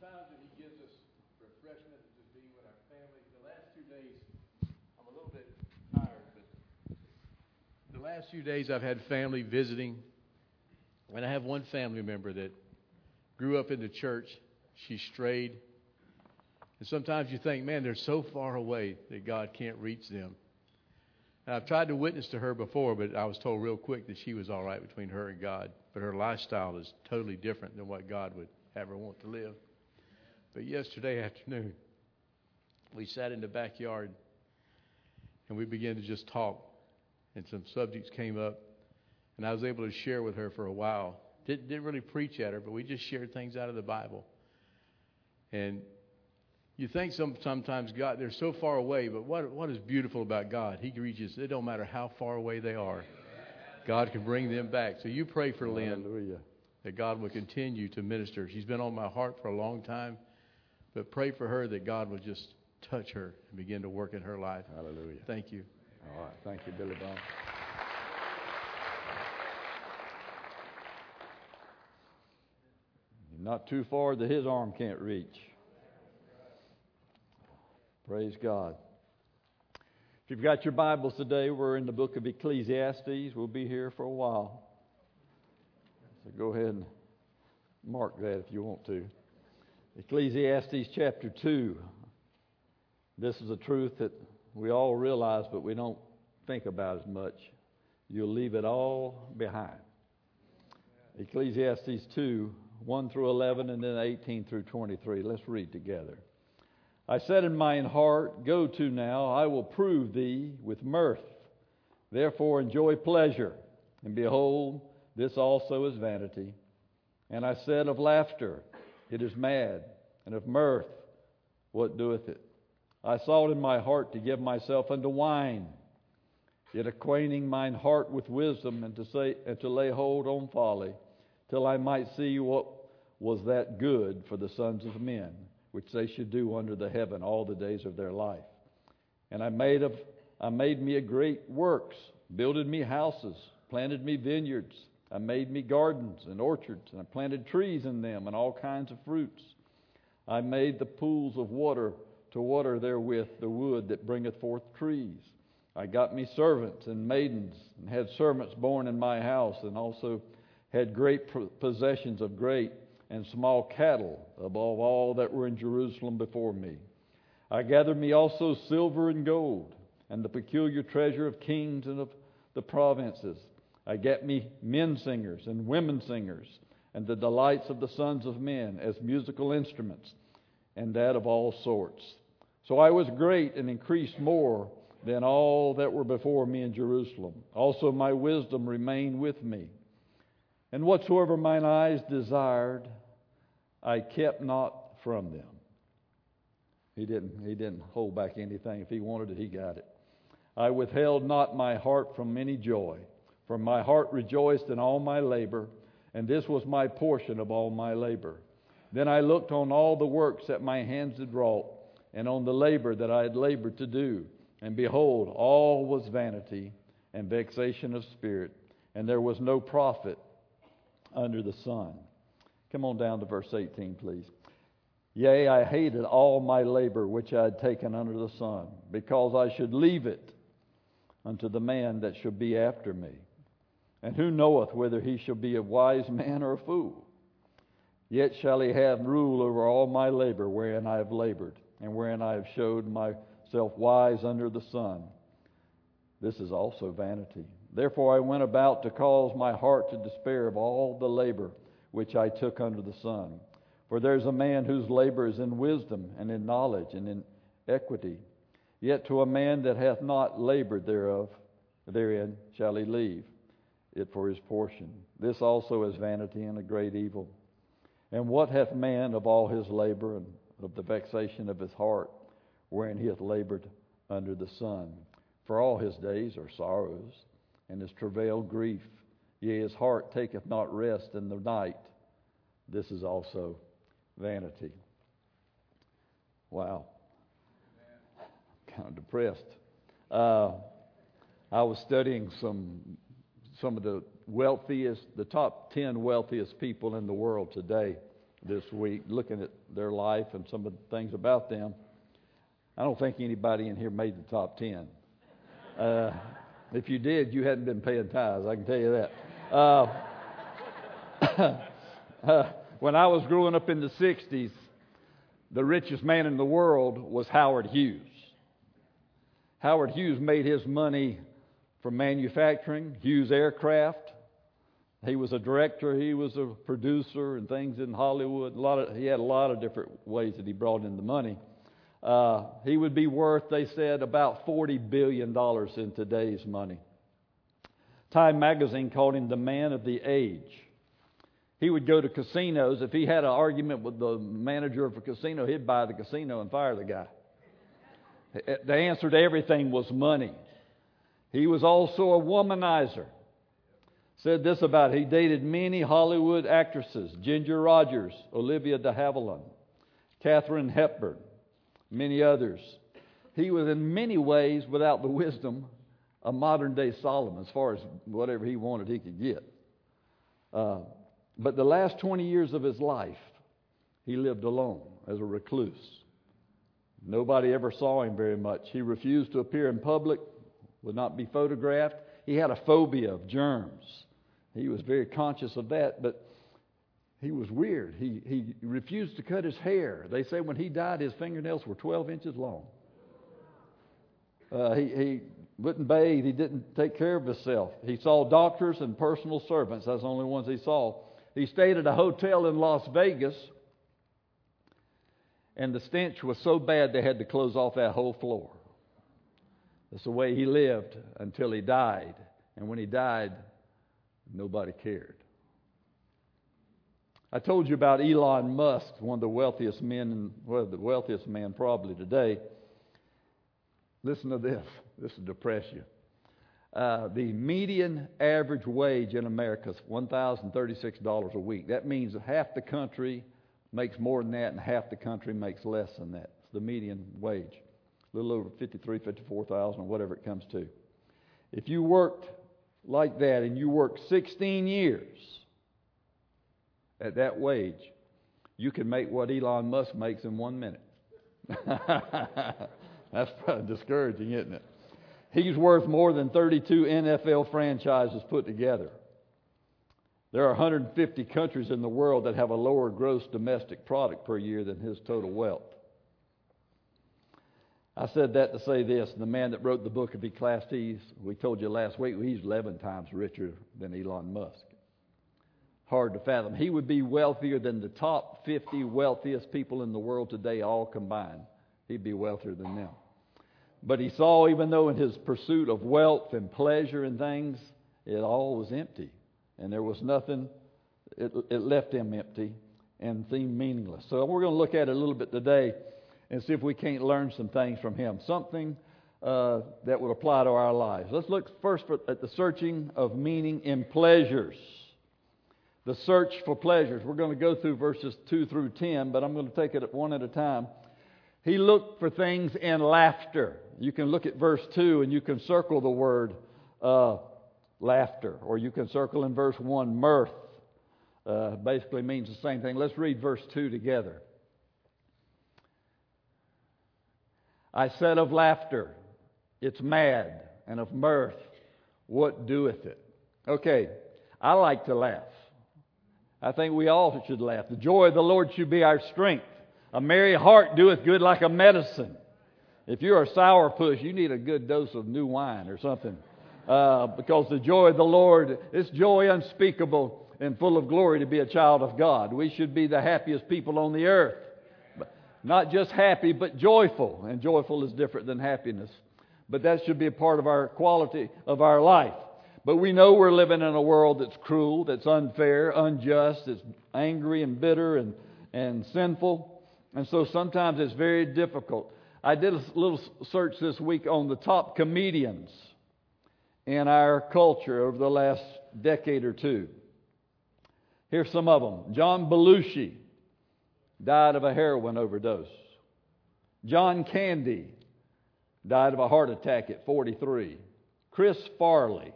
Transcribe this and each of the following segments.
times that He gives us refreshment to just be with our family. The last two days, I'm a little bit tired, but the last few days I've had family visiting, and I have one family member that grew up in the church. She strayed. And sometimes you think, man, they're so far away that God can't reach them. And I've tried to witness to her before, but I was told real quick that she was all right between her and God. But her lifestyle is totally different than what God would have her want to live. But yesterday afternoon, we sat in the backyard and we began to just talk. And some subjects came up, and I was able to share with her for a while. Didn't, didn't really preach at her, but we just shared things out of the Bible. And you think some, sometimes God, they're so far away, but what, what is beautiful about God? He reaches, it don't matter how far away they are, God can bring them back. So you pray for Lynn Hallelujah. that God will continue to minister. She's been on my heart for a long time, but pray for her that God will just touch her and begin to work in her life. Hallelujah. Thank you. All right. Thank you, Billy. You're not too far that his arm can't reach. Praise God. If you've got your Bibles today, we're in the book of Ecclesiastes. We'll be here for a while. So go ahead and mark that if you want to. Ecclesiastes chapter 2. This is a truth that we all realize, but we don't think about as much. You'll leave it all behind. Ecclesiastes 2, 1 through 11, and then 18 through 23. Let's read together. I said in mine heart, Go to now, I will prove thee with mirth. Therefore enjoy pleasure. And behold, this also is vanity. And I said of laughter, It is mad. And of mirth, What doeth it? I sought in my heart to give myself unto wine, yet acquainting mine heart with wisdom, and to say and to lay hold on folly, till I might see what was that good for the sons of men, which they should do under the heaven all the days of their life. And I made of I made me a great works, builded me houses, planted me vineyards, I made me gardens and orchards, and I planted trees in them and all kinds of fruits. I made the pools of water to water therewith the wood that bringeth forth trees. I got me servants and maidens, and had servants born in my house, and also had great possessions of great and small cattle above all that were in Jerusalem before me. I gathered me also silver and gold, and the peculiar treasure of kings and of the provinces. I got me men singers and women singers, and the delights of the sons of men as musical instruments, and that of all sorts. So I was great and increased more than all that were before me in Jerusalem. Also my wisdom remained with me. And whatsoever mine eyes desired, I kept not from them. He didn't, he didn't hold back anything. If he wanted it, he got it. I withheld not my heart from any joy, for my heart rejoiced in all my labor, and this was my portion of all my labor. Then I looked on all the works that my hands had wrought, and on the labor that I had labored to do. And behold, all was vanity and vexation of spirit, and there was no profit under the sun. Come on down to verse 18, please. Yea, I hated all my labor which I had taken under the sun, because I should leave it unto the man that should be after me. And who knoweth whether he shall be a wise man or a fool? Yet shall he have rule over all my labor wherein I have labored and wherein I have showed myself wise under the sun. This is also vanity. Therefore I went about to cause my heart to despair of all the labor which I took under the sun. For there is a man whose labor is in wisdom and in knowledge and in equity. Yet to a man that hath not labored thereof, therein shall he leave it for his portion. This also is vanity and a great evil. And what hath man of all his labor and of the vexation of his heart, wherein he hath labored under the sun. For all his days are sorrows, and his travail grief. Yea, his heart taketh not rest in the night. This is also vanity. Wow. Kind of depressed. Uh, I was studying some some of the wealthiest, the top ten wealthiest people in the world today, this week, looking at their life and some of the things about them. I don't think anybody in here made the top 10. Uh, if you did, you hadn't been paying tithes, I can tell you that. Uh, uh, when I was growing up in the 60s, the richest man in the world was Howard Hughes. Howard Hughes made his money from manufacturing, Hughes Aircraft. He was a director, he was a producer, and things in Hollywood. A lot of, he had a lot of different ways that he brought in the money. Uh, he would be worth, they said, about $40 billion in today's money. Time magazine called him the man of the age. He would go to casinos. If he had an argument with the manager of a casino, he'd buy the casino and fire the guy. The answer to everything was money. He was also a womanizer. Said this about he dated many Hollywood actresses Ginger Rogers, Olivia de Havilland, Katharine Hepburn, many others. He was in many ways, without the wisdom, of modern day Solomon as far as whatever he wanted he could get. Uh, but the last 20 years of his life, he lived alone as a recluse. Nobody ever saw him very much. He refused to appear in public, would not be photographed. He had a phobia of germs. He was very conscious of that, but he was weird. He, he refused to cut his hair. They say when he died, his fingernails were 12 inches long. Uh, he, he wouldn't bathe. He didn't take care of himself. He saw doctors and personal servants. That's the only ones he saw. He stayed at a hotel in Las Vegas, and the stench was so bad they had to close off that whole floor. That's the way he lived until he died. And when he died, nobody cared. I told you about Elon Musk, one of the wealthiest men, well, the wealthiest man probably today. Listen to this. This will depress you. Uh, the median average wage in America is $1,036 a week. That means that half the country makes more than that, and half the country makes less than that. It's the median wage, a little over 53, 54,000, or whatever it comes to. If you worked like that and you worked 16 years at that wage, you can make what Elon Musk makes in one minute. That's discouraging, isn't it? He's worth more than 32 NFL franchises put together. There are 150 countries in the world that have a lower gross domestic product per year than his total wealth. I said that to say this the man that wrote the book of Ecclesiastes, we told you last week, he's 11 times richer than Elon Musk. Hard to fathom. He would be wealthier than the top 50 wealthiest people in the world today, all combined. He'd be wealthier than them. But he saw, even though in his pursuit of wealth and pleasure and things, it all was empty. And there was nothing, it, it left him empty and seemed meaningless. So we're going to look at it a little bit today and see if we can't learn some things from him. Something uh, that would apply to our lives. Let's look first at the searching of meaning in pleasures. The search for pleasures. We're going to go through verses 2 through 10, but I'm going to take it one at a time. He looked for things in laughter. You can look at verse 2 and you can circle the word uh, laughter, or you can circle in verse 1 mirth. Uh, basically means the same thing. Let's read verse 2 together. I said of laughter, it's mad, and of mirth, what doeth it? Okay, I like to laugh. I think we all should laugh. The joy of the Lord should be our strength. A merry heart doeth good like a medicine. If you're a sour sourpuss, you need a good dose of new wine or something. Uh, because the joy of the Lord, it's joy unspeakable and full of glory to be a child of God. We should be the happiest people on the earth. Not just happy, but joyful. And joyful is different than happiness. But that should be a part of our quality of our life. But we know we're living in a world that's cruel, that's unfair, unjust, that's angry and bitter and, and sinful. And so sometimes it's very difficult. I did a little search this week on the top comedians in our culture over the last decade or two. Here's some of them John Belushi died of a heroin overdose. John Candy died of a heart attack at 43. Chris Farley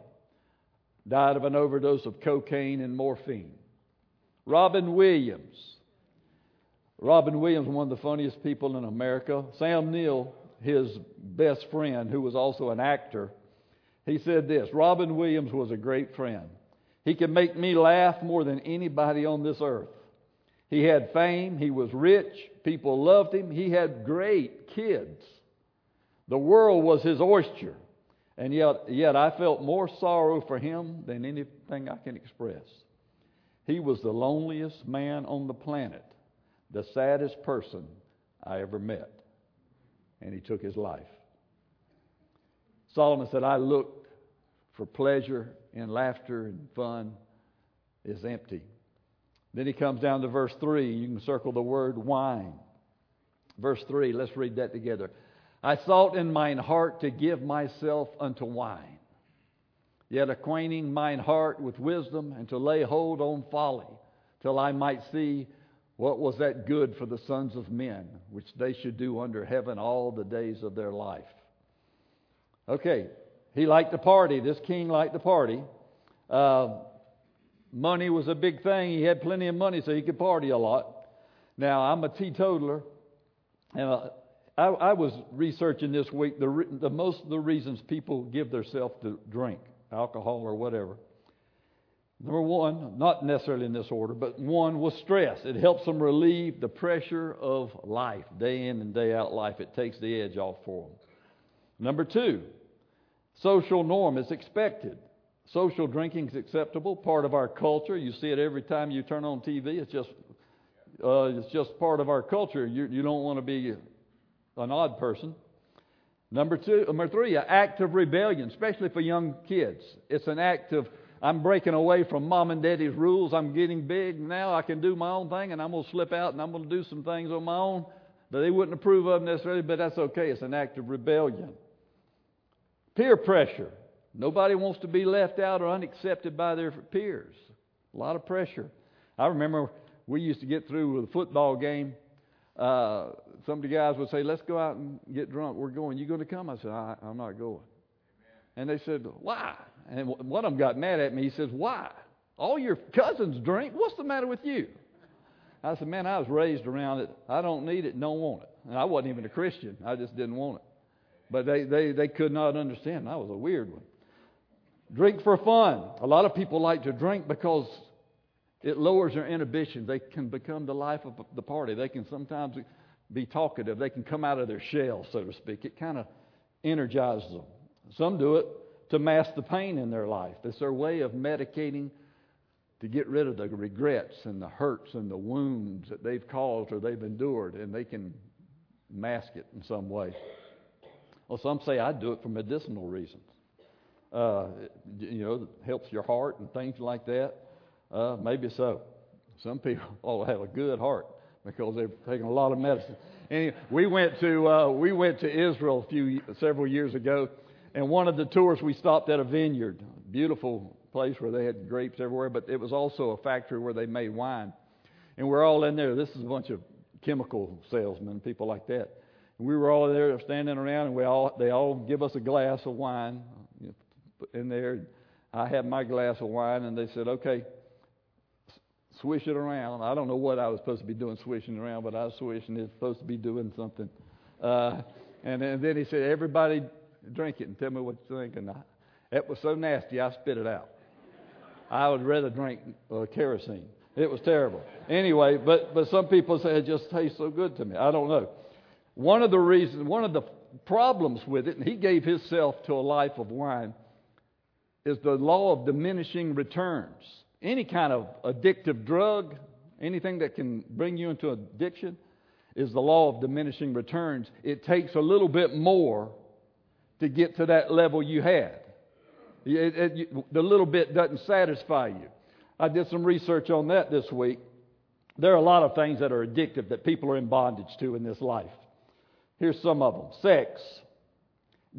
died of an overdose of cocaine and morphine. Robin Williams Robin Williams, one of the funniest people in America. Sam Neill, his best friend, who was also an actor, he said this Robin Williams was a great friend. He could make me laugh more than anybody on this earth. He had fame, he was rich, people loved him, he had great kids. The world was his oyster, and yet, yet I felt more sorrow for him than anything I can express. He was the loneliest man on the planet, the saddest person I ever met, and he took his life. Solomon said, I looked for pleasure and laughter and fun is empty. Then he comes down to verse 3. You can circle the word wine. Verse 3, let's read that together. I thought in mine heart to give myself unto wine, yet acquainting mine heart with wisdom, and to lay hold on folly, till I might see what was that good for the sons of men, which they should do under heaven all the days of their life. Okay, he liked the party. This king liked the party. Uh, money was a big thing. He had plenty of money, so he could party a lot. Now, I'm a teetotaler, and uh, I, I, was researching this week the, the most of the reasons people give themselves to drink, alcohol or whatever. Number one, not necessarily in this order, but one was stress. It helps them relieve the pressure of life, day in and day out life. It takes the edge off for them. Number two, social norm is expected. Social drinking is acceptable, part of our culture. You see it every time you turn on TV. It's just, uh, it's just part of our culture. You, you don't want to be an odd person. Number two, number three, an act of rebellion, especially for young kids. It's an act of I'm breaking away from mom and daddy's rules. I'm getting big now. I can do my own thing, and I'm going to slip out and I'm going to do some things on my own that they wouldn't approve of necessarily, but that's okay. It's an act of rebellion. Peer pressure. Nobody wants to be left out or unaccepted by their peers. A lot of pressure. I remember we used to get through with a football game. Uh, some of the guys would say, "Let's go out and get drunk. We're going. You going to come?" I said, I, "I'm not going." And they said, "Why?" And one of them got mad at me. He says, "Why? All your cousins drink. What's the matter with you?" I said, "Man, I was raised around it. I don't need it. Don't want it." And I wasn't even a Christian. I just didn't want it. But they they they could not understand. I was a weird one. Drink for fun. A lot of people like to drink because it lowers their inhibition. They can become the life of the party. They can sometimes be talkative. They can come out of their shell, so to speak. It kind of energizes them. Some do it to mask the pain in their life. It's their way of medicating to get rid of the regrets and the hurts and the wounds that they've caused or they've endured, and they can mask it in some way. Well, some say I do it for medicinal reasons. Uh, you know, helps your heart and things like that. Uh, maybe so. Some people all have a good heart because they've taken a lot of medicine. Anyway, we went to uh, we went to Israel a few several years ago, and one of the tours we stopped at a vineyard, beautiful place where they had grapes everywhere, but it was also a factory where they made wine. And we're all in there. This is a bunch of chemical salesmen, people like that. And we were all there standing around, and we all they all give us a glass of wine in there. I had my glass of wine, and they said, "Okay, swish it around. I don't know what I was supposed to be doing swishing around, but I was swishing. It's supposed to be doing something. Uh, and, and then he said, Everybody drink it and tell me what you think. And I, it was so nasty, I spit it out. I would rather drink uh, kerosene. It was terrible. Anyway, but, but some people say it just tastes so good to me. I don't know. One of the reasons, one of the problems with it, and he gave himself to a life of wine, is the law of diminishing returns any kind of addictive drug, anything that can bring you into addiction, is the law of diminishing returns. It takes a little bit more to get to that level you had. It, it, the little bit doesn't satisfy you. I did some research on that this week. There are a lot of things that are addictive that people are in bondage to in this life. Here's some of them sex,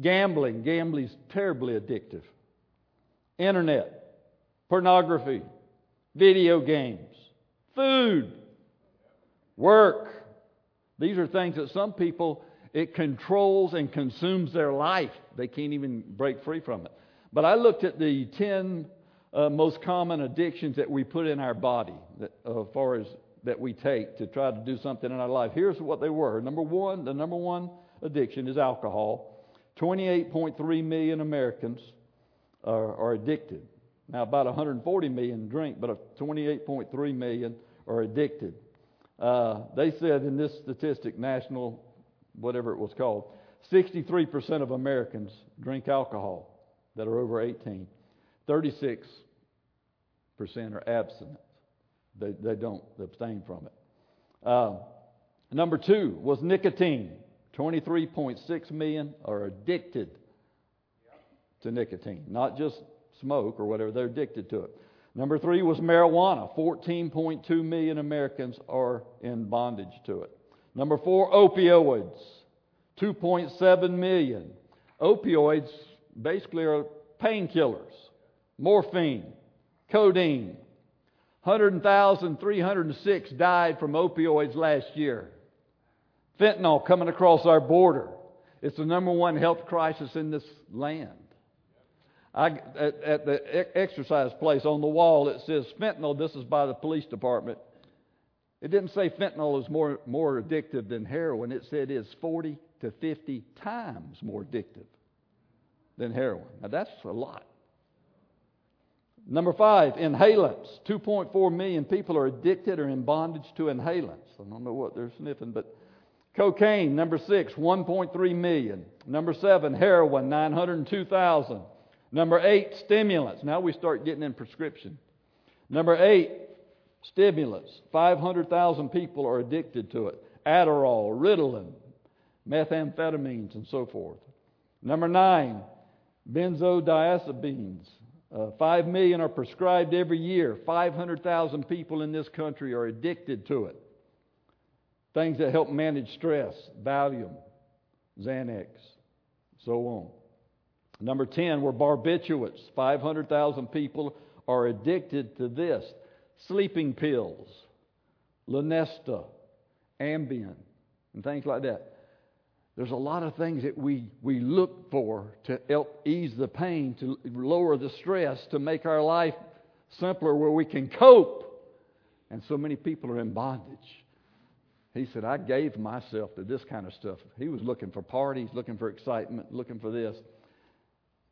gambling. Gambling's terribly addictive. Internet, pornography, video games, food, work. These are things that some people, it controls and consumes their life. They can't even break free from it. But I looked at the 10 uh, most common addictions that we put in our body that, uh, as far as that we take to try to do something in our life. Here's what they were. Number one, the number one addiction is alcohol. 28.3 million Americans are, are addicted. Now, about 140 million drink, but 28.3 million are addicted. Uh, they said in this statistic, national, whatever it was called, 63% of Americans drink alcohol that are over 18. 36% are abstinent. They, they don't abstain from it. Uh, number two was nicotine. 23.6 million are addicted to nicotine, not just smoke or whatever, they're addicted to it. Number three was marijuana. 14.2 million Americans are in bondage to it. Number four, opioids. 2.7 million. Opioids basically are painkillers, morphine, codeine. 100,306 died from opioids last year. Fentanyl coming across our border. It's the number one health crisis in this land. I, at, at the exercise place on the wall, it says fentanyl. This is by the police department. It didn't say fentanyl is more, more addictive than heroin. It said it's 40 to 50 times more addictive than heroin. Now, that's a lot. Number five, inhalants. 2.4 million people are addicted or in bondage to inhalants. I don't know what they're sniffing, but cocaine, number six, 1.3 million. Number seven, heroin, 902,000. Number eight, stimulants. Now we start getting in prescription. Number eight, stimulants. 500,000 people are addicted to it. Adderall, Ritalin, methamphetamines, and so forth. Number nine, benzodiazepines. Uh, Five million are prescribed every year. 500,000 people in this country are addicted to it. Things that help manage stress, Valium, Xanax, so on. Number 10 were barbiturates. 500,000 people are addicted to this. Sleeping pills, Lunesta, Ambien, and things like that. There's a lot of things that we, we look for to help ease the pain, to lower the stress, to make our life simpler where we can cope. And so many people are in bondage. He said, I gave myself to this kind of stuff. He was looking for parties, looking for excitement, looking for this.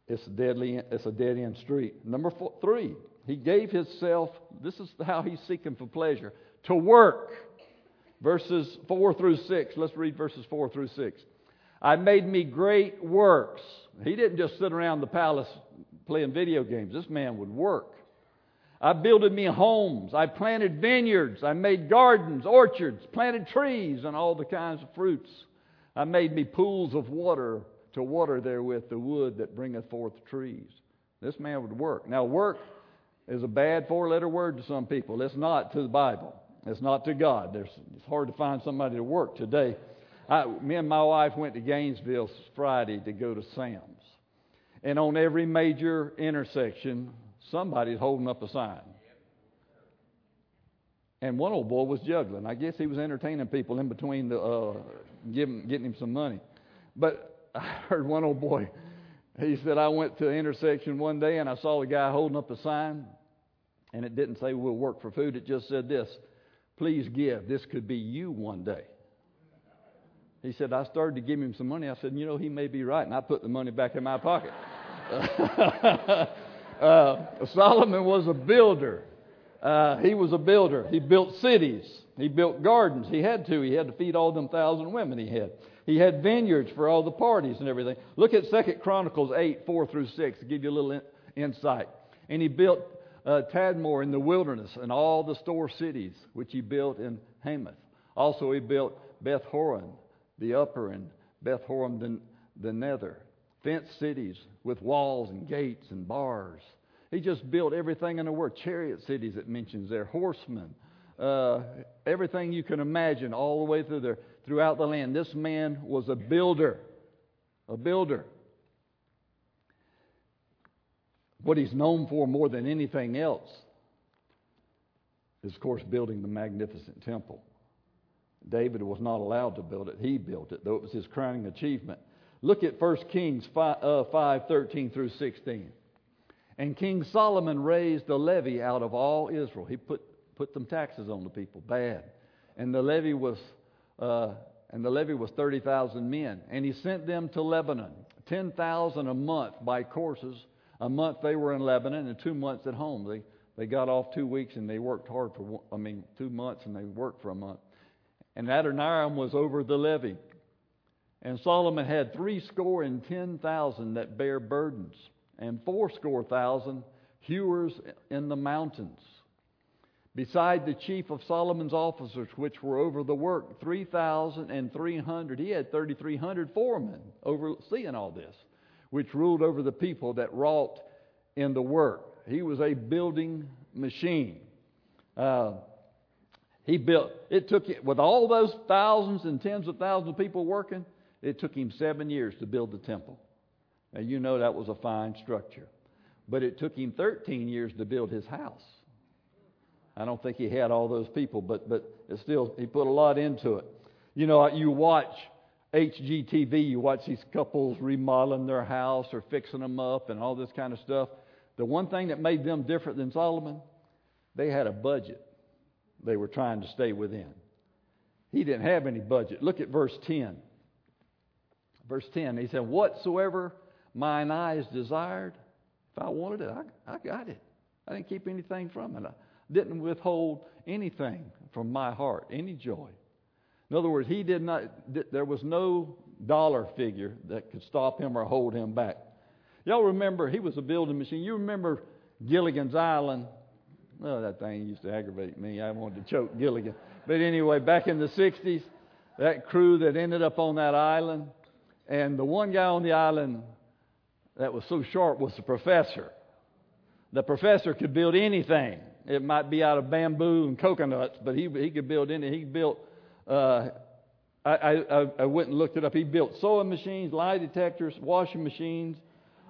It's a deadly. It's a dead end street. Number four, three, he gave himself. This is how he's seeking for pleasure to work. Verses four through six. Let's read verses four through six. I made me great works. He didn't just sit around the palace playing video games. This man would work. I builded me homes. I planted vineyards. I made gardens, orchards, planted trees, and all the kinds of fruits. I made me pools of water to water therewith the wood that bringeth forth trees. This man would work. Now, work is a bad four letter word to some people. It's not to the Bible, it's not to God. There's, it's hard to find somebody to work today. I, me and my wife went to Gainesville Friday to go to Sam's. And on every major intersection, somebody's holding up a sign. And one old boy was juggling. I guess he was entertaining people in between the, uh, giving, getting him some money. But I heard one old boy, he said, I went to an intersection one day and I saw a guy holding up a sign, and it didn't say we'll work for food. It just said this Please give. This could be you one day. He said, I started to give him some money. I said, You know, he may be right. And I put the money back in my pocket. uh, Solomon was a builder. Uh, he was a builder. He built cities. He built gardens. He had to. He had to feed all them thousand women he had. He had vineyards for all the parties and everything. Look at Second Chronicles 8, 4 through 6 to give you a little in, insight. And he built uh, Tadmor in the wilderness and all the store cities which he built in Hamath. Also, he built Beth Horon, the upper, and Beth Horon, the, the nether. Fenced cities with walls and gates and bars. He just built everything in the world. Chariot cities, it mentions there, horsemen, uh, everything you can imagine all the way through there throughout the land. This man was a builder. A builder. What he's known for more than anything else is, of course, building the magnificent temple. David was not allowed to build it. He built it, though it was his crowning achievement. Look at 1 Kings 5, uh, 5 13 through 16. And King Solomon raised a levy out of all Israel. He put put them taxes on the people. Bad. And the levy was, uh, and the levy was 30,000 men. And he sent them to Lebanon, 10,000 a month by courses. A month they were in Lebanon and two months at home. They, they got off two weeks and they worked hard for, I mean, two months and they worked for a month. And Adoniram was over the levy. And Solomon had three score and ten thousand that bear burdens, and fourscore thousand hewers in the mountains. Beside the chief of Solomon's officers, which were over the work, 3,300. He had 3,300 foremen overseeing all this, which ruled over the people that wrought in the work. He was a building machine. Uh, he built, it took, with all those thousands and tens of thousands of people working, it took him seven years to build the temple. Now, you know that was a fine structure. But it took him 13 years to build his house. I don't think he had all those people, but, but still, he put a lot into it. You know, you watch HGTV, you watch these couples remodeling their house or fixing them up and all this kind of stuff. The one thing that made them different than Solomon, they had a budget they were trying to stay within. He didn't have any budget. Look at verse 10. Verse 10, he said, Whatsoever mine eyes desired, if I wanted it, I, I got it. I didn't keep anything from it. I didn't withhold anything from my heart, any joy. In other words, he did not, there was no dollar figure that could stop him or hold him back. Y'all remember, he was a building machine. You remember Gilligan's Island? Oh, that thing used to aggravate me. I wanted to choke Gilligan. But anyway, back in the 60s, that crew that ended up on that island, and the one guy on the island that was so sharp was the professor. The professor could build anything. It might be out of bamboo and coconuts, but he, he could build anything. He built, uh, I, I, I went and looked it up. He built sewing machines, lie detectors, washing machines,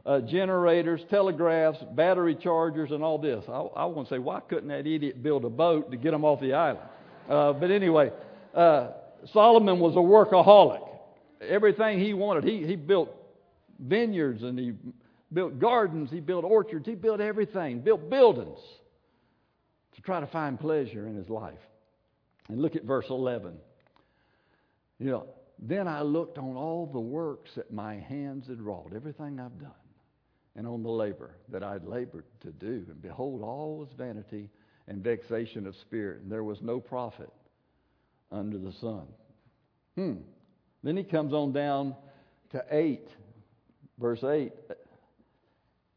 uh, generators, telegraphs, battery chargers, and all this. I, I want to say, why couldn't that idiot build a boat to get them off the island? Uh, but anyway, uh, Solomon was a workaholic everything he wanted. He, he built vineyards and he built gardens, he built orchards, he built everything, built buildings to try to find pleasure in his life. And look at verse 11. You know, then I looked on all the works that my hands had wrought, everything I've done, and on the labor that I'd labored to do. And behold, all was vanity and vexation of spirit, and there was no profit under the sun. Hmm. Then he comes on down to 8, verse 8.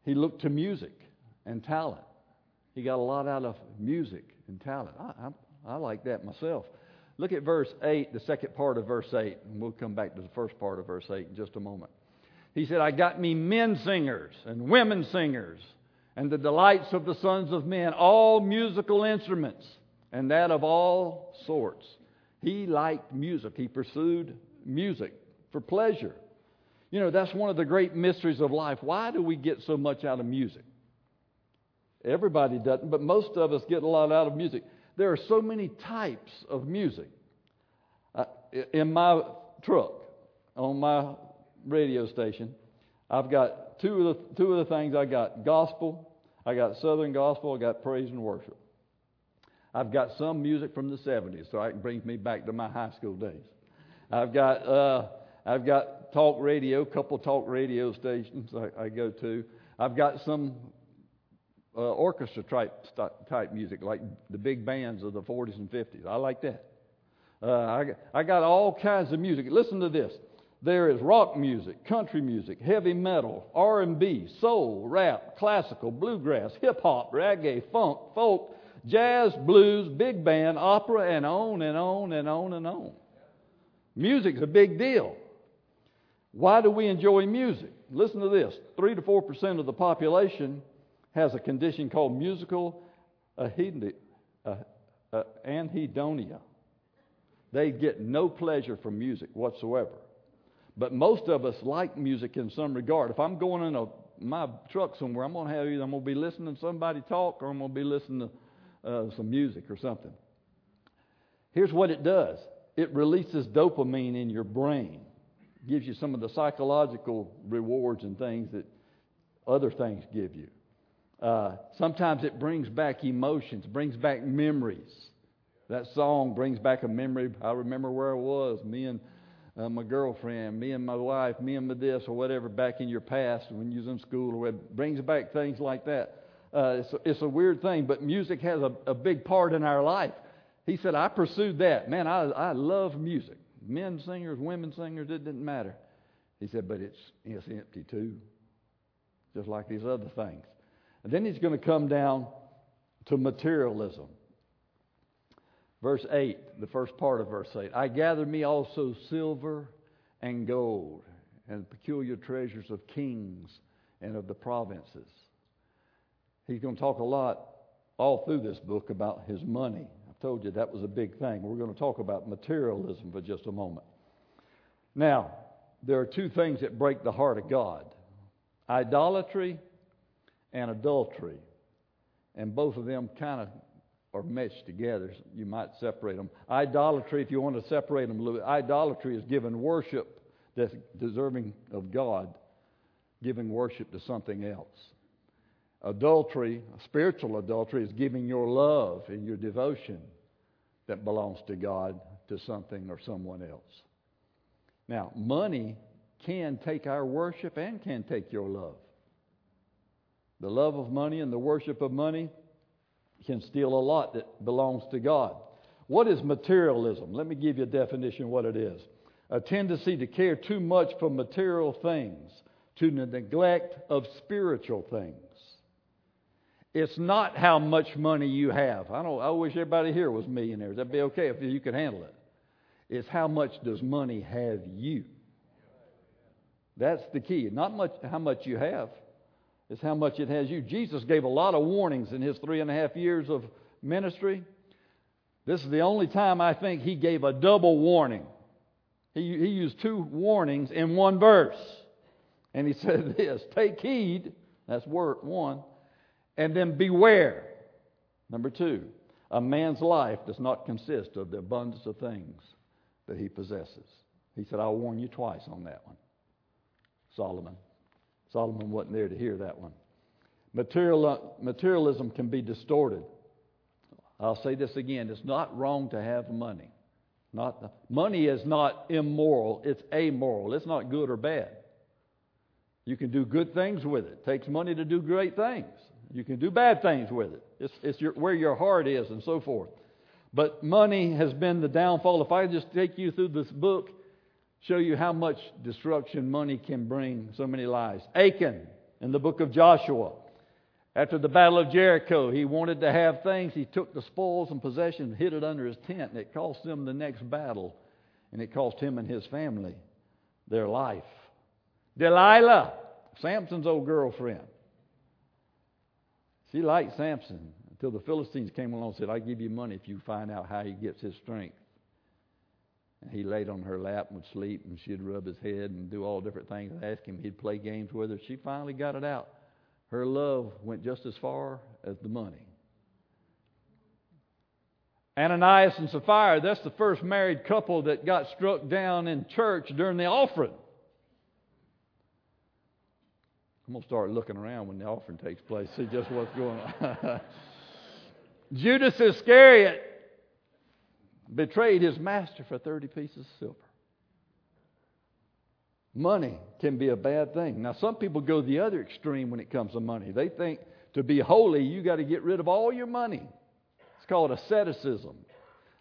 He looked to music and talent. He got a lot out of music and talent. I, I, I like that myself. Look at verse 8, the second part of verse 8, and we'll come back to the first part of verse 8 in just a moment. He said, I got me men singers and women singers and the delights of the sons of men, all musical instruments, and that of all sorts. He liked music. He pursued music for pleasure. You know, that's one of the great mysteries of life. Why do we get so much out of music? Everybody doesn't, but most of us get a lot out of music. There are so many types of music. Uh, in my truck, on my radio station, I've got two of the two of the things I got gospel, I got southern gospel, I got praise and worship. I've got some music from the 70s, so it brings me back to my high school days. I've got uh, I've got talk radio, couple talk radio stations I, I go to. I've got some uh, orchestra type type music, like the big bands of the 40s and 50s. I like that. Uh, I, I got all kinds of music. Listen to this. There is rock music, country music, heavy metal, R&B, soul, rap, classical, bluegrass, hip hop, reggae, funk, folk, jazz, blues, big band, opera, and on and on and on and on. Music's a big deal. Why do we enjoy music? Listen to this 3 to 4% of the population has a condition called musical anhedonia. They get no pleasure from music whatsoever. But most of us like music in some regard. If I'm going in a, my truck somewhere, I'm going to have either I'm going to be listening to somebody talk or I'm going to be listening to uh, some music or something. Here's what it does it releases dopamine in your brain, gives you some of the psychological rewards and things that other things give you. Uh, sometimes it brings back emotions, brings back memories. That song brings back a memory. I remember where I was, me and uh, my girlfriend, me and my wife, me and my this or whatever back in your past when you was in school or whatever. brings back things like that. Uh, it's, a, it's a weird thing, but music has a, a big part in our life. He said, I pursued that. Man, I, I love music. Men singers, women singers, it didn't matter. He said, but it's, it's empty too, just like these other things. And then he's going to come down to materialism. Verse 8, the first part of verse 8 I gathered me also silver and gold and peculiar treasures of kings and of the provinces. He's going to talk a lot all through this book about his money. I've told you that was a big thing. We're going to talk about materialism for just a moment. Now, there are two things that break the heart of God idolatry and adultery. And both of them kind of are meshed together. You might separate them. Idolatry, if you want to separate them a little idolatry is giving worship that's deserving of God, giving worship to something else. Adultery, spiritual adultery, is giving your love and your devotion that belongs to God to something or someone else. Now, money can take our worship and can take your love. The love of money and the worship of money can steal a lot that belongs to God. What is materialism? Let me give you a definition of what it is a tendency to care too much for material things, to the neglect of spiritual things. It's not how much money you have. I don't. I wish everybody here was millionaires. That'd be okay if you could handle it. It's how much does money have you. That's the key. Not much how much you have is how much it has you. Jesus gave a lot of warnings in his three and a half years of ministry. This is the only time I think he gave a double warning. He, he used two warnings in one verse. And he said this Take heed, that's word one, and then beware. Number two, a man's life does not consist of the abundance of things that he possesses. He said, I'll warn you twice on that one. Solomon. Solomon wasn't there to hear that one. Material, uh, materialism can be distorted. I'll say this again it's not wrong to have money. Not, money is not immoral, it's amoral. It's not good or bad. You can do good things with it. It takes money to do great things. You can do bad things with it. It's, it's your, where your heart is and so forth. But money has been the downfall. If I just take you through this book, show you how much destruction money can bring so many lives. Achan in the book of Joshua. After the battle of Jericho, he wanted to have things. He took the spoils and possessions, hid it under his tent, and it cost them the next battle. And it cost him and his family their life. Delilah, Samson's old girlfriend. She liked Samson until the Philistines came along and said, I give you money if you find out how he gets his strength. And he laid on her lap and would sleep, and she'd rub his head and do all different things. I'd ask him, he'd play games with her. She finally got it out. Her love went just as far as the money. Ananias and Sapphira, that's the first married couple that got struck down in church during the offering. I'm going to start looking around when the offering takes place, see just what's going on. Judas Iscariot betrayed his master for 30 pieces of silver. Money can be a bad thing. Now, some people go the other extreme when it comes to money. They think to be holy, you got to get rid of all your money. It's called asceticism.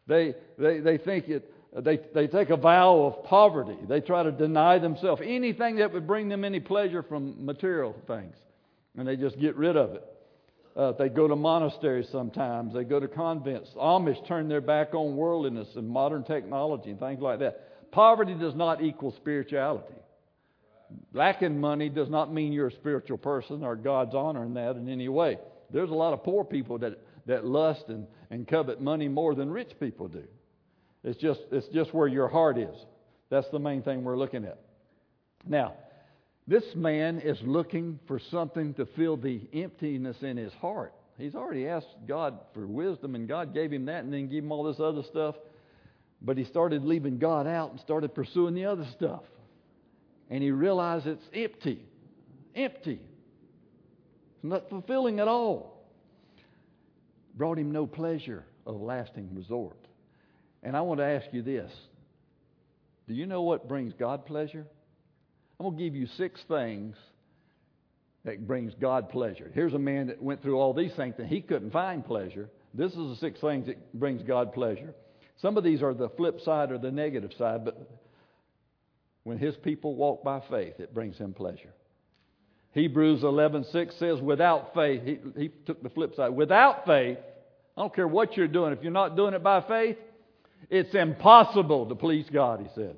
They, they, they think it, they, they take a vow of poverty. They try to deny themselves anything that would bring them any pleasure from material things. And they just get rid of it. Uh, they go to monasteries sometimes. They go to convents. Amish turn their back on worldliness and modern technology and things like that. Poverty does not equal spirituality. Lacking money does not mean you're a spiritual person or God's honoring that in any way. There's a lot of poor people that, that lust and, and covet money more than rich people do. It's just, it's just where your heart is. That's the main thing we're looking at. Now, this man is looking for something to fill the emptiness in his heart. He's already asked God for wisdom, and God gave him that and then gave him all this other stuff. But he started leaving God out and started pursuing the other stuff. And he realized it's empty. Empty. It's not fulfilling at all. Brought him no pleasure of lasting resort. And I want to ask you this Do you know what brings God pleasure? I'm going to give you six things that brings God pleasure. Here's a man that went through all these things and he couldn't find pleasure. This is the six things that brings God pleasure. Some of these are the flip side or the negative side, but when his people walk by faith, it brings him pleasure. Hebrews 11:6 says, "Without faith," he, he took the flip side. Without faith, I don't care what you're doing. If you're not doing it by faith, it's impossible to please God. He said.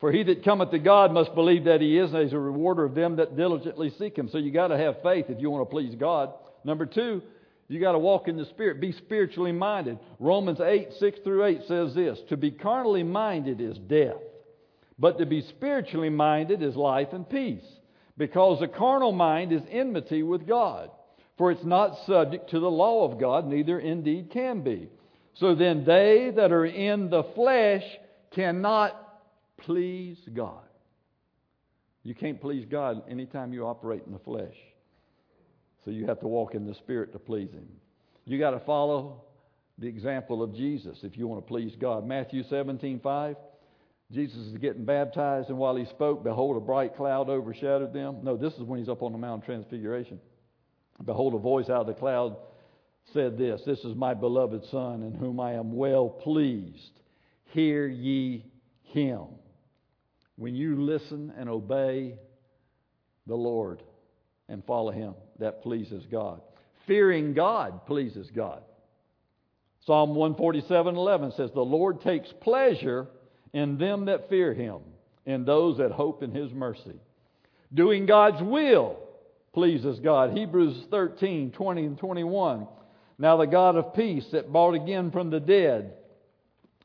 For he that cometh to God must believe that he is, and he's a rewarder of them that diligently seek him. So you got to have faith if you want to please God. Number two, you got to walk in the Spirit. Be spiritually minded. Romans 8, 6 through 8 says this To be carnally minded is death, but to be spiritually minded is life and peace. Because the carnal mind is enmity with God, for it's not subject to the law of God, neither indeed can be. So then they that are in the flesh cannot please God. You can't please God anytime you operate in the flesh. So you have to walk in the Spirit to please Him. You got to follow the example of Jesus if you want to please God. Matthew 17 5. Jesus is getting baptized, and while he spoke, behold, a bright cloud overshadowed them. No, this is when he's up on the Mount of Transfiguration. Behold, a voice out of the cloud said this This is my beloved Son, in whom I am well pleased. Hear ye him. When you listen and obey the Lord and follow him, that pleases God. Fearing God pleases God. Psalm 147:11 says, "The Lord takes pleasure in them that fear him, in those that hope in his mercy." Doing God's will pleases God. Hebrews 13, 20 and 21. Now the God of peace that brought again from the dead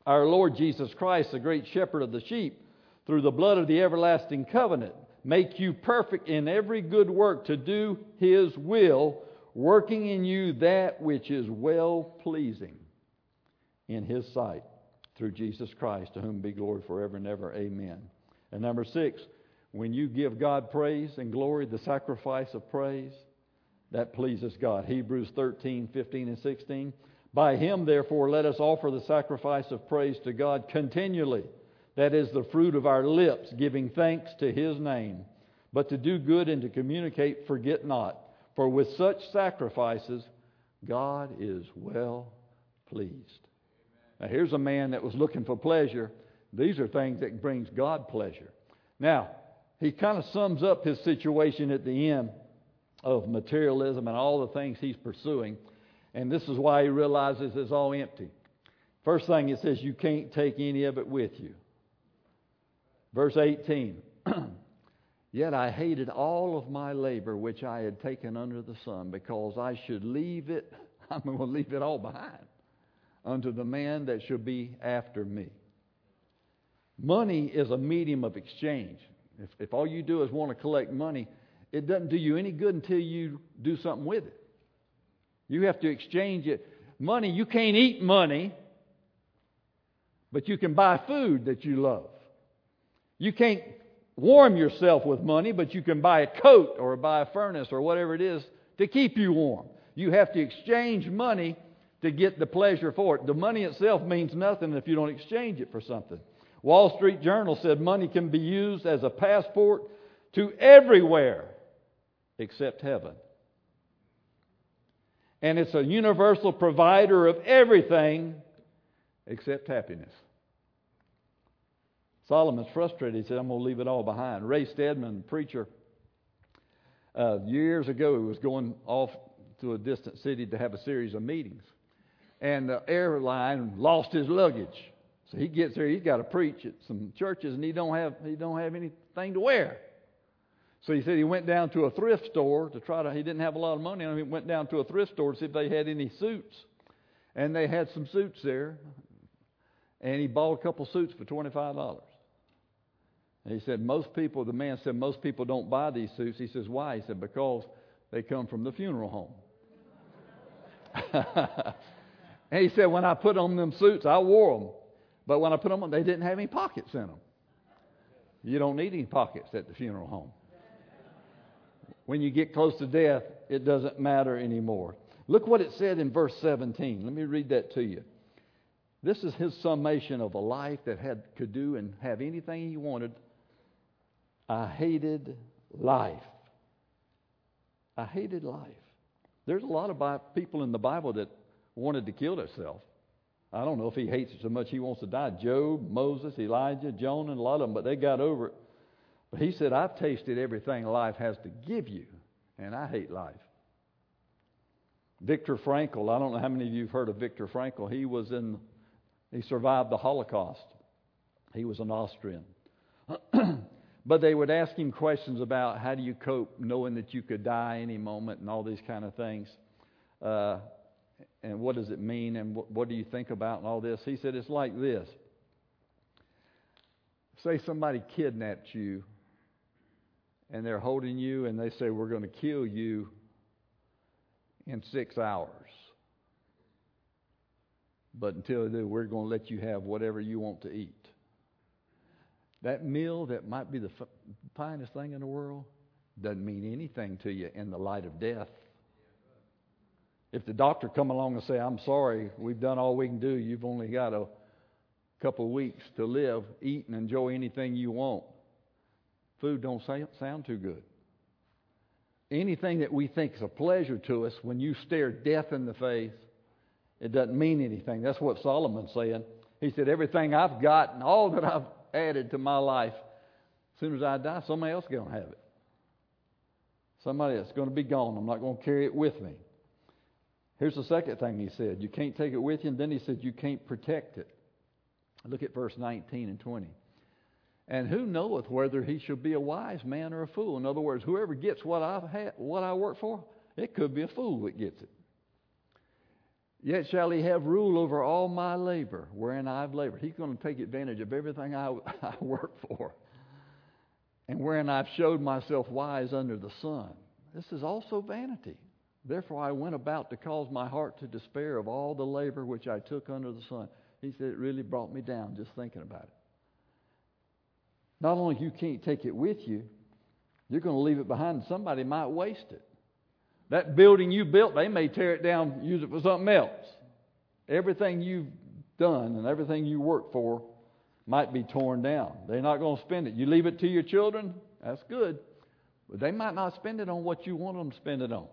our Lord Jesus Christ, the great shepherd of the sheep, through the blood of the everlasting covenant, make you perfect in every good work to do his will, working in you that which is well pleasing in his sight through Jesus Christ, to whom be glory forever and ever. Amen. And number six, when you give God praise and glory, the sacrifice of praise, that pleases God. Hebrews 13, 15, and 16. By him, therefore, let us offer the sacrifice of praise to God continually. That is the fruit of our lips, giving thanks to his name. But to do good and to communicate, forget not. For with such sacrifices, God is well pleased. Now, here's a man that was looking for pleasure. These are things that brings God pleasure. Now, he kind of sums up his situation at the end of materialism and all the things he's pursuing. And this is why he realizes it's all empty. First thing it says, you can't take any of it with you. Verse 18 Yet I hated all of my labor which I had taken under the sun, because I should leave it, I'm going to leave it all behind, unto the man that should be after me. Money is a medium of exchange. If, if all you do is want to collect money, it doesn't do you any good until you do something with it. You have to exchange it. Money, you can't eat money, but you can buy food that you love. You can't warm yourself with money, but you can buy a coat or buy a furnace or whatever it is to keep you warm. You have to exchange money to get the pleasure for it. The money itself means nothing if you don't exchange it for something. Wall Street Journal said money can be used as a passport to everywhere except heaven. And it's a universal provider of everything except happiness. Solomon's frustrated. He said, I'm going to leave it all behind. Ray Stedman, preacher, uh, years ago, he was going off to a distant city to have a series of meetings. And the airline lost his luggage. So he gets there, he's got to preach at some churches, and he don't have he don't have anything to wear. So he said he went down to a thrift store to try to. He didn't have a lot of money, and he went down to a thrift store to see if they had any suits, and they had some suits there, and he bought a couple suits for twenty five dollars. And he said most people. The man said most people don't buy these suits. He says why? He said because they come from the funeral home. and he said when I put on them suits, I wore them, but when I put them on, they didn't have any pockets in them. You don't need any pockets at the funeral home. when you get close to death, it doesn't matter anymore. Look what it said in verse 17. Let me read that to you. This is his summation of a life that had, could do and have anything he wanted. I hated life. I hated life. There's a lot of people in the Bible that wanted to kill themselves. I don't know if he hates it so much he wants to die. Job, Moses, Elijah, Jonah, and a lot of them, but they got over it. But he said, I've tasted everything life has to give you, and I hate life. Viktor Frankl, I don't know how many of you have heard of Viktor Frankl. He was in, he survived the Holocaust. He was an Austrian. but they would ask him questions about how do you cope knowing that you could die any moment and all these kind of things. Uh, and what does it mean and what, what do you think about and all this? He said it's like this. Say somebody kidnapped you and they're holding you and they say, We're going to kill you in six hours. But until then, we're going to let you have whatever you want to eat. That meal that might be the f- finest thing in the world doesn't mean anything to you in the light of death. If the doctor come along and say, "I'm sorry, we've done all we can do. You've only got a couple weeks to live. Eat and enjoy anything you want." Food don't sound too good. Anything that we think is a pleasure to us, when you stare death in the face, it doesn't mean anything. That's what Solomon's saying. He said, Everything I've got and all that I've added to my life, as soon as I die, somebody else is going to have it. Somebody else is going to be gone. I'm not going to carry it with me. Here's the second thing he said you can't take it with you, and then he said you can't protect it. Look at verse 19 and 20. And who knoweth whether he shall be a wise man or a fool? In other words, whoever gets what I've had, what I work for, it could be a fool that gets it. Yet shall he have rule over all my labor, wherein I've labored. He's going to take advantage of everything I, I work for, and wherein I've showed myself wise under the sun. This is also vanity. Therefore I went about to cause my heart to despair of all the labor which I took under the sun. He said it really brought me down just thinking about it. Not only you can't take it with you, you're going to leave it behind and somebody might waste it. That building you built, they may tear it down, use it for something else. Everything you've done and everything you work for might be torn down. They're not going to spend it. You leave it to your children, that's good. But they might not spend it on what you want them to spend it on.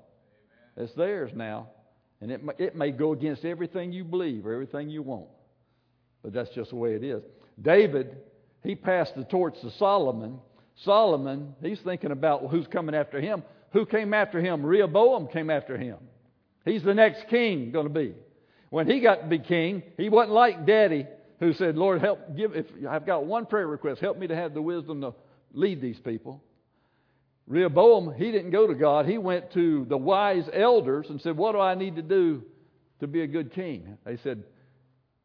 It's theirs now. And it, it may go against everything you believe or everything you want. But that's just the way it is. David, he passed the torch to Solomon. Solomon, he's thinking about who's coming after him. Who came after him? Rehoboam came after him. He's the next king going to be. When he got to be king, he wasn't like daddy who said, Lord, help give if I've got one prayer request, help me to have the wisdom to lead these people. Rehoboam, he didn't go to God. He went to the wise elders and said, What do I need to do to be a good king? They said,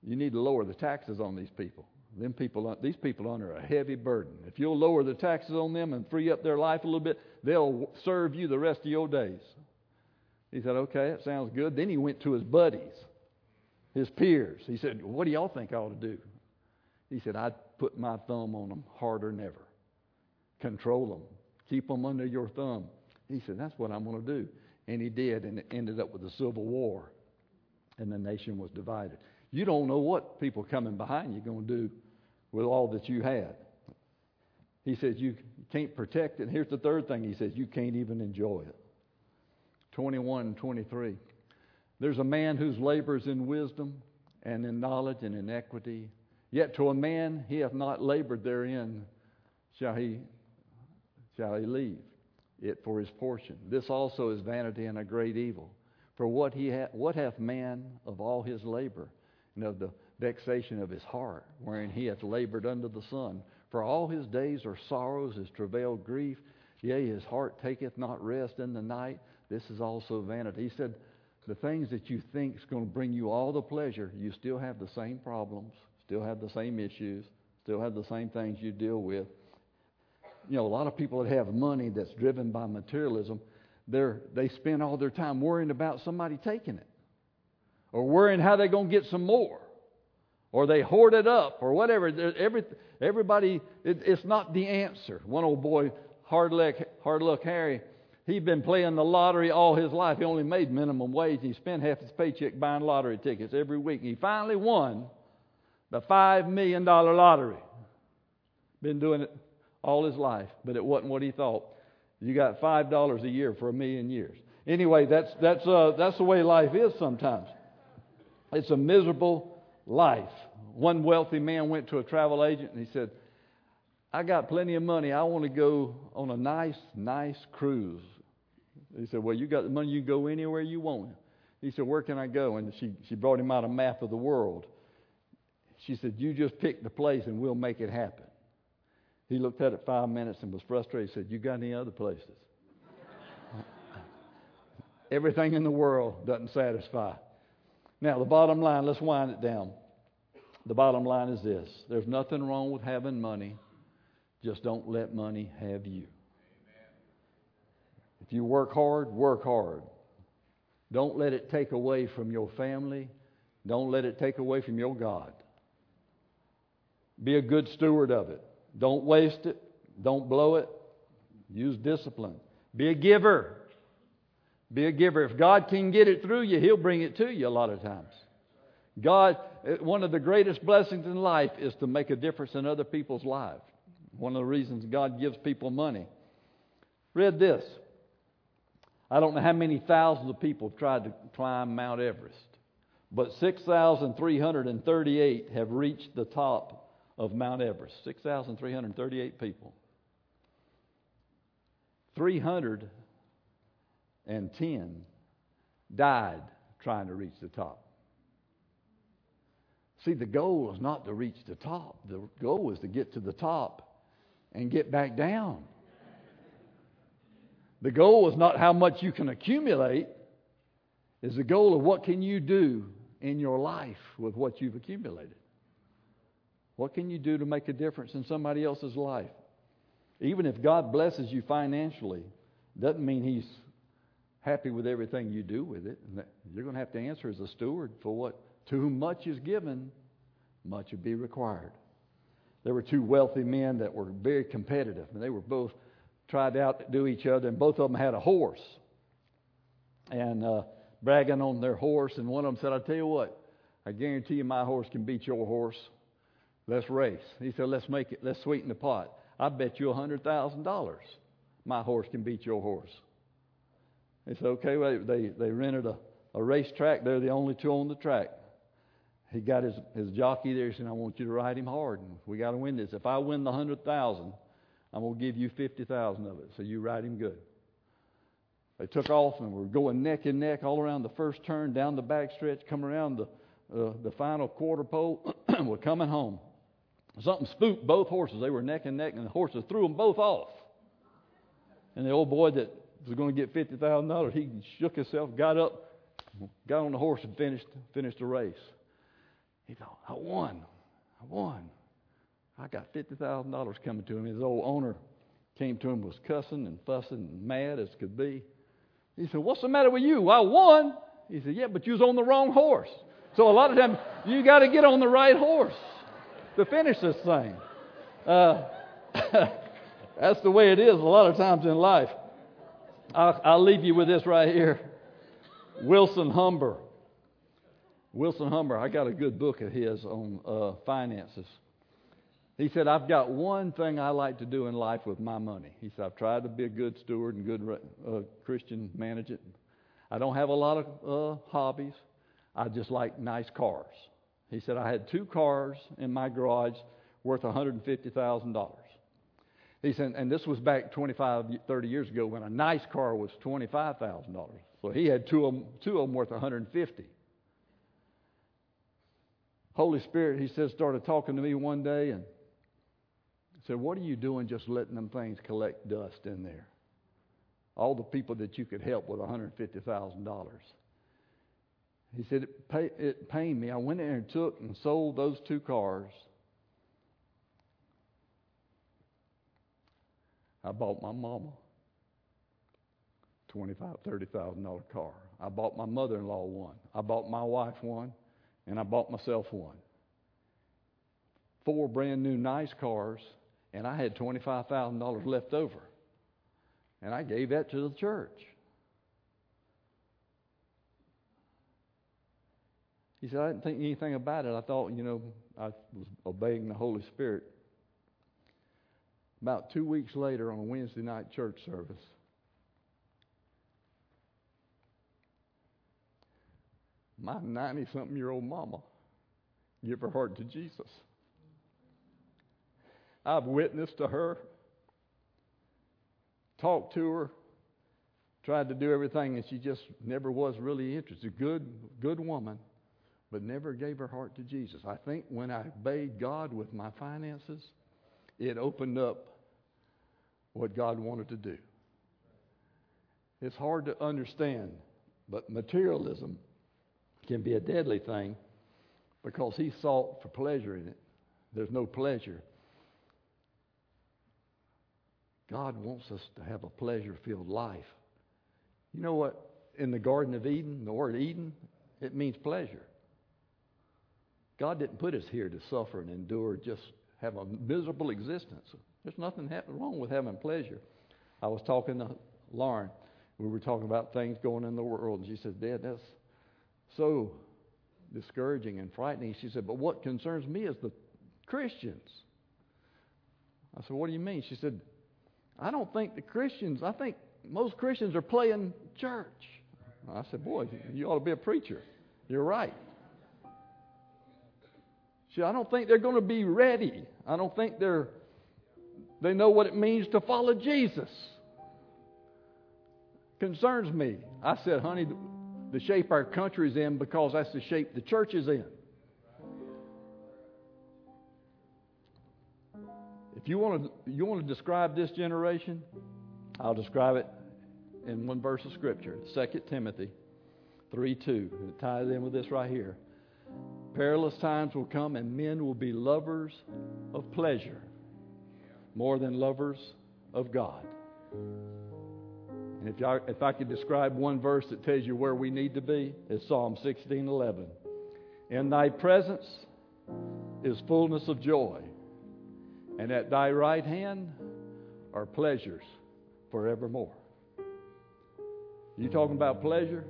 You need to lower the taxes on these people. Them people, these people are under a heavy burden. If you'll lower the taxes on them and free up their life a little bit, they'll serve you the rest of your days. He said, Okay, that sounds good. Then he went to his buddies, his peers. He said, What do y'all think I ought to do? He said, I'd put my thumb on them harder than ever. Control them Keep them under your thumb. He said, That's what I'm going to do. And he did, and it ended up with the civil war, and the nation was divided. You don't know what people coming behind you are going to do with all that you had. He says, You can't protect it. Here's the third thing he says, You can't even enjoy it. 21 and 23. There's a man whose labors in wisdom and in knowledge and in equity. Yet to a man he hath not labored therein shall he shall he leave it for his portion. This also is vanity and a great evil. For what, he ha- what hath man of all his labor, and of the vexation of his heart, wherein he hath labored under the sun? For all his days are sorrows, his travail grief, yea, his heart taketh not rest in the night. This is also vanity. He said, the things that you think is going to bring you all the pleasure, you still have the same problems, still have the same issues, still have the same things you deal with you know, a lot of people that have money that's driven by materialism, they're, they spend all their time worrying about somebody taking it or worrying how they're going to get some more or they hoard it up or whatever. Every, everybody, it, it's not the answer. One old boy, Hard Luck, Hard Luck Harry, He'd been playing the lottery all his life. He only made minimum wage. He spent half his paycheck buying lottery tickets every week. He finally won the $5 million lottery. Been doing it all his life, but it wasn't what he thought. You got $5 a year for a million years. Anyway, that's, that's, uh, that's the way life is sometimes. It's a miserable life. One wealthy man went to a travel agent and he said, I got plenty of money. I want to go on a nice, nice cruise. He said, Well, you got the money, you go anywhere you want. He said, Where can I go? And she, she brought him out a map of the world. She said, You just pick the place and we'll make it happen. He looked at it five minutes and was frustrated. He said, You got any other places? Everything in the world doesn't satisfy. Now, the bottom line, let's wind it down. The bottom line is this there's nothing wrong with having money, just don't let money have you. If you work hard, work hard. Don't let it take away from your family. Don't let it take away from your God. Be a good steward of it. Don't waste it. Don't blow it. Use discipline. Be a giver. Be a giver. If God can get it through you, He'll bring it to you a lot of times. God, eh, one of the greatest blessings in life is to make a difference in other people's lives. One of the reasons God gives people money. Read this. I don't know how many thousands of people have tried to climb Mount Everest, but 6,338 have reached the top of Mount Everest. 6,338 people. 310 died trying to reach the top. See, the goal is not to reach the top. The goal is to get to the top and get back down. The goal is not how much you can accumulate, is the goal of what can you do in your life with what you've accumulated. What can you do to make a difference in somebody else's life? Even if God blesses you financially, doesn't mean He's happy with everything you do with it. You're going to have to answer as a steward for what to whom much is given, much would be required. There were two wealthy men that were very competitive, and they were both tried out to do each other, and both of them had a horse. And uh, bragging on their horse, and one of them said, "I tell you what, I guarantee you my horse can beat your horse. Let's race." He said, "Let's make it. Let's sweeten the pot. I bet you a hundred thousand dollars my horse can beat your horse." They said, "Okay." Well, they they rented a a racetrack. They're the only two on the track. He got his, his jockey there. He said, I want you to ride him hard. And we got to win this. If I win the 100000 I'm going to give you 50000 of it. So you ride him good. They took off and were going neck and neck all around the first turn, down the back stretch, come around the, uh, the final quarter pole. we're coming home. Something spooked both horses. They were neck and neck, and the horses threw them both off. And the old boy that was going to get $50,000, he shook himself, got up, got on the horse, and finished, finished the race. He thought, I won. I won. I got $50,000 coming to him. His old owner came to him, was cussing and fussing and mad as could be. He said, What's the matter with you? I won. He said, Yeah, but you was on the wrong horse. So a lot of times you got to get on the right horse to finish this thing. Uh, that's the way it is a lot of times in life. I'll, I'll leave you with this right here. Wilson Humber. Wilson Humber, I got a good book of his on uh, finances. He said, I've got one thing I like to do in life with my money. He said, I've tried to be a good steward and good uh, Christian, manage it. I don't have a lot of uh, hobbies. I just like nice cars. He said, I had two cars in my garage worth $150,000. He said, and this was back 25, 30 years ago when a nice car was $25,000. So he had two of them, two of them worth 150. Holy Spirit, he says, started talking to me one day and said, What are you doing just letting them things collect dust in there? All the people that you could help with $150,000. He said, it, pay, it pained me. I went in there and took and sold those two cars. I bought my mama twenty-five, thirty thousand dollar car. I bought my mother-in-law one. I bought my wife one, and I bought myself one. Four brand new nice cars, and I had twenty-five thousand dollars left over. And I gave that to the church. He said, I didn't think anything about it. I thought, you know, I was obeying the Holy Spirit. About two weeks later, on a Wednesday night church service, my 90 something year old mama give her heart to Jesus. I've witnessed to her, talked to her, tried to do everything, and she just never was really interested. Good, good woman, but never gave her heart to Jesus. I think when I obeyed God with my finances, it opened up what God wanted to do. It's hard to understand, but materialism can be a deadly thing because he sought for pleasure in it. There's no pleasure. God wants us to have a pleasure filled life. You know what? In the Garden of Eden, the word Eden, it means pleasure. God didn't put us here to suffer and endure, just have a miserable existence. There's nothing wrong with having pleasure. I was talking to Lauren. We were talking about things going in the world, and she said, Dad, that's so discouraging and frightening. She said, But what concerns me is the Christians. I said, What do you mean? She said, I don't think the Christians, I think most Christians are playing church. I said, Boy, you ought to be a preacher. You're right. She said, I don't think they're going to be ready. I don't think they're they know what it means to follow Jesus. Concerns me. I said, honey, the shape our country's in because that's the shape the church is in. If you want to, you want to describe this generation, I'll describe it in one verse of Scripture, 2 Timothy 3 2. It ties in with this right here. Perilous times will come, and men will be lovers of pleasure more than lovers of God. And if I, if I could describe one verse that tells you where we need to be, it's Psalm 16:11. In thy presence is fullness of joy, and at thy right hand are pleasures forevermore. You talking about pleasure?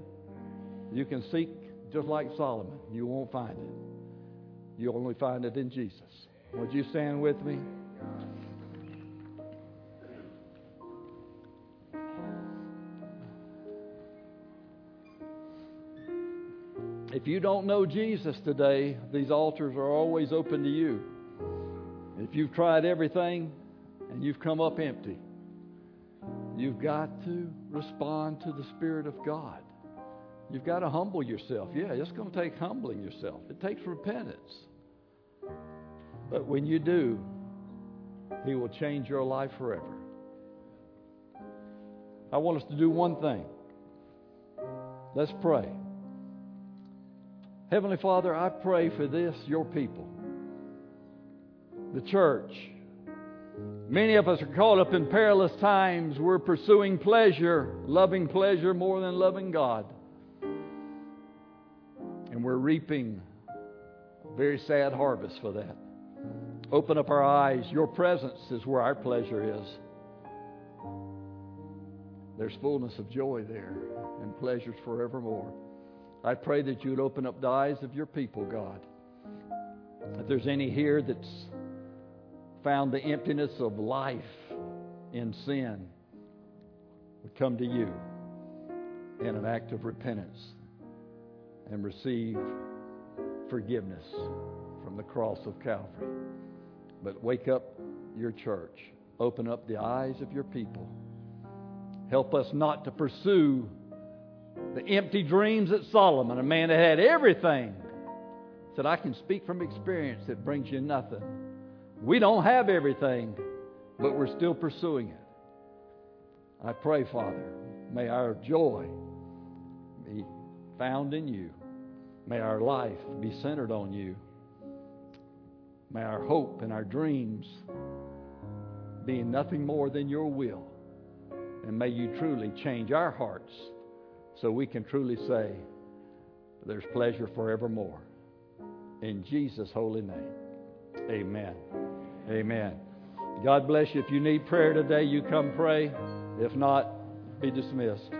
You can seek just like Solomon. You won't find it. You only find it in Jesus. Would you stand with me? If you don't know Jesus today, these altars are always open to you. If you've tried everything and you've come up empty, you've got to respond to the Spirit of God. You've got to humble yourself. Yeah, it's going to take humbling yourself, it takes repentance. But when you do, He will change your life forever. I want us to do one thing. Let's pray. Heavenly Father, I pray for this, your people, the church. Many of us are caught up in perilous times. We're pursuing pleasure, loving pleasure more than loving God. And we're reaping a very sad harvest for that. Open up our eyes. Your presence is where our pleasure is. There's fullness of joy there and pleasures forevermore. I pray that you would open up the eyes of your people, God. If there's any here that's found the emptiness of life in sin, would come to you in an act of repentance and receive forgiveness from the cross of Calvary. But wake up your church. Open up the eyes of your people. Help us not to pursue the empty dreams that Solomon, a man that had everything, said, I can speak from experience that brings you nothing. We don't have everything, but we're still pursuing it. I pray, Father, may our joy be found in you. May our life be centered on you. May our hope and our dreams be nothing more than your will. And may you truly change our hearts so we can truly say, there's pleasure forevermore. In Jesus' holy name, amen. Amen. God bless you. If you need prayer today, you come pray. If not, be dismissed.